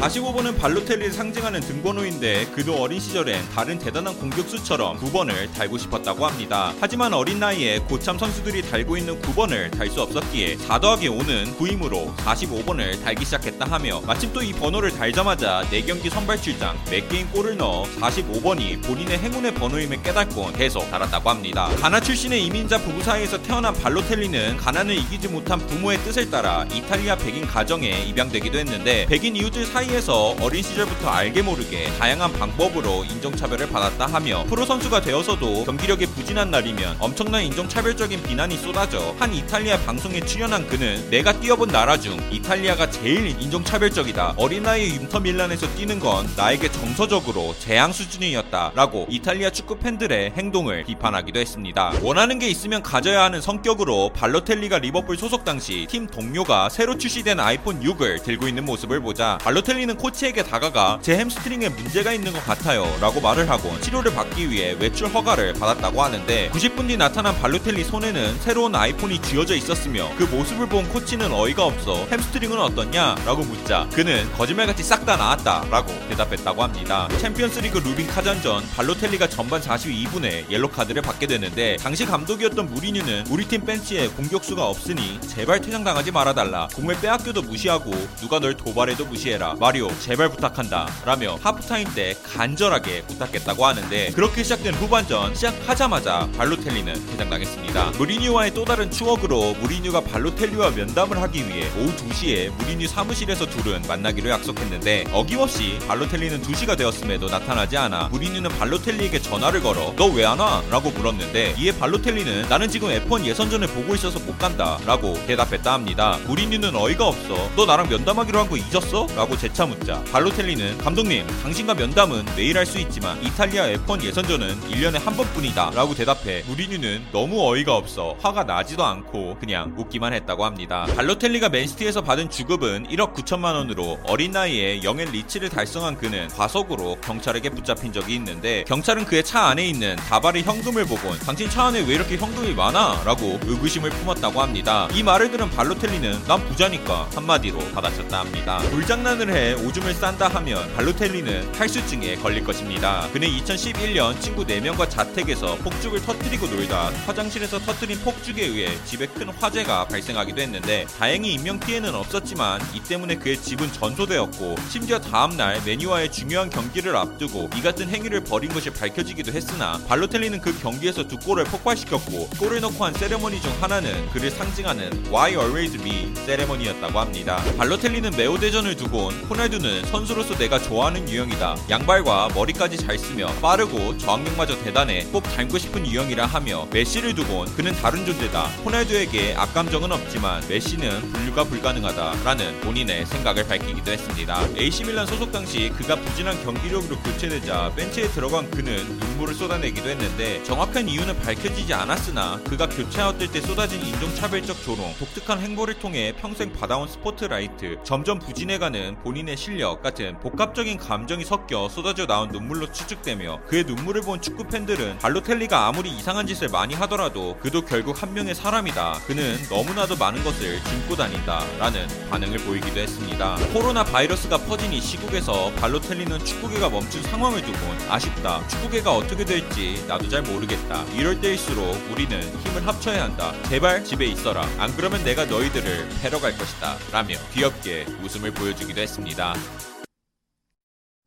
45번은 발로텔리를 상징하는 등번호인데 그도 어린 시절엔 다른 대단한 공격수처럼 9번을 달고 싶었다고 합니다. 하지만 어린 나이에 고참 선수들이 달고 있는 9번을 달 수 없었기에 4 더하기 5는 9이므로 45번을 달기 시작했다 하며 마침 또 이 번호를 달자마자 4경기 선발 출장 4게임 골을 넣어 45번이 본인의 행운의 번호임을 깨닫곤 계속 달았다고 합니다. 가나 출신의 이민자 부부 사이에서 태어난 발로텔리는 가난을 이기지 못한 부모의 뜻을 따라 이탈리아 백인 가정에 입양되기도 했는데 백인 이웃들 사이 에서 어린 시절부터 알게 모르게 다양한 방법으로 인종차별을 받았다 하며 프로 선수가 되어서도 경기력이 부진한 날이면 엄청난 인종차별적인 비난이 쏟아져 한 이탈리아 방송에 출연한 그는 내가 뛰어본 나라 중 이탈리아가 제일 인종차별적이다. 어린 나이에 인터 밀란에서 뛰는 건 나에게 정서적으로 재앙 수준이었다. 라고 이탈리아 축구 팬들의 행동을 비판하기도 했습니다. 원하는 게 있으면 가져야 하는 성격으로 발로텔리가 리버풀 소속 당시 팀 동료가 새로 출시된 아이폰 6을 들고 있는 모습을 보자 발로텔리 는 코치에게 다가가 제 햄스트링에 문제가 있는 것 같아요 라고 말을 하고 치료를 받기 위해 외출 허가를 받았다고 하는데 90분 뒤 나타난 발로텔리 손에는 새로운 아이폰이 쥐어져 있었으며 그 모습을 본 코치는 어이가 없어 햄스트링은 어떻냐? 라고 묻자 그는 거짓말같이 싹 다 나았다 라고 대답했다고 합니다. 챔피언스리그 루빈 카잔전 발로텔리가 전반 42분에 옐로 카드를 받게 되는데 당시 감독이었던 무리뉴는 우리 팀 벤치에 공격수가 없으니 제발 퇴장당하지 말아달라. 공을 빼앗겨도 무시하고 누가 널 도발해도 무시해라 마리오 제발 부탁한다 라며 하프타임 때 간절하게 부탁했다고 하는데 그렇게 시작된 후반전 시작하자마자 발로텔리는 퇴장당했습니다 무리뉴와의 또 다른 추억으로 무리뉴가 발로텔리와 면담을 하기 위해 오후 2시에 무리뉴 사무실에서 둘은 만나기로 약속했는데 어김없이 발로텔리는 2시가 되었음에도 나타나지 않아 무리뉴는 발로텔리에게 전화를 걸어 너 왜 안 와? 라고 물었는데 이에 발로텔리는 나는 지금 F1 예선전을 보고 있어서 못 간다 라고 대답했다 합니다 무리뉴는 어이가 없어 너 나랑 면담하기로 한 거 잊었어? 라고 재차 묻자 발로텔리는 감독님 당신과 면담은 매일 할 수 있지만 이탈리아 F1 예선전은 1년에 한 번뿐이다 라고 대답해 무리뉴는 너무 어이가 없어 화가 나지도 않고 그냥 웃기만 했다고 합니다 발로텔리가 맨시티에서 받은 주급은 1억 9천만 원으로 어린 나이에 영앤 리치를 달성한 그는 과속으로 경찰에게 붙잡힌 적이 있는데 경찰은 그의 차 안에 있는 다발의 현금을 보곤 당신 차 안에 왜 이렇게 현금이 많아? 라고 의구심을 품었다고 합니다. 이 말을 들은 발로텔리는 난 부자니까 한마디로 받아쳤다 합니다. 불장난을 해 오줌을 싼다 하면 발로텔리는 탈수증에 걸릴 것입니다. 그는 2011년 친구 4명과 자택에서 폭죽을 터뜨리고 놀다 화장실에서 터뜨린 폭죽에 의해 집에 큰 화재가 발생하기도 했는데 다행히 인명 피해는 없었지만 이 때문에 그의 집은 전소되었고 심지어 다음날 메뉴와의 중요한 경기를 앞두고 이 같은 행위를 벌인 것이 밝혀지기도 했으나 발로텔리는 그 경기에서 두 골을 폭발시켰고 골을 넣고 한 세레머니 중 하나는 그를 상징하는 Why Always Me 세레머니였다고 합니다. 발로텔리는 매우 대전을 두곤 호날두는 선수로서 내가 좋아하는 유형이다. 양발과 머리까지 잘 쓰며 빠르고 저항력마저 대단해 꼭 닮고 싶은 유형이라 하며 메시를 두곤 그는 다른 존재다. 호날두에게 악감정은 없지만 메시는 분류가 불가능하다 라는 본인의 생각을 밝히기도 했습니다. AC 밀란 소속 당시 그가 부진한 경기력으로 교체되자 벤치에 들어간 그는 눈물을 쏟아내기도 했는데 정확한 이유는 밝혀지지 않았으나 그가 교체하였을 때 쏟아진 인종차별적 조롱, 독특한 행보를 통해 평생 받아온 스포트라이트, 점점 부진해가는 본인의 실력 같은 복합적인 감정이 섞여 쏟아져 나온 눈물로 추측되며 그의 눈물을 본 축구 팬들은 발로텔리가 아무리 이상한 짓을 많이 하더라도 그도 결국 한 명의 사람이다. 그는 너무나도 많은 것을 짚고 다닌다. 라는 반응을 보이기도 했습니다. 코로나 바이러스가 퍼진 이 시국에서 발로텔리는 축구계가 멈춘 상황을 두곤 아쉽다. 축구계가 어떻게 될지 나도 잘 모르겠다. 이럴 때일수록 우리는 힘을 합쳐야 한다. 제발 집에 있어라. 안 그러면 내가 너희들을 패러 갈 것이다. 라며 귀엽게 웃음을 보여주기도 했 습니다.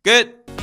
끝!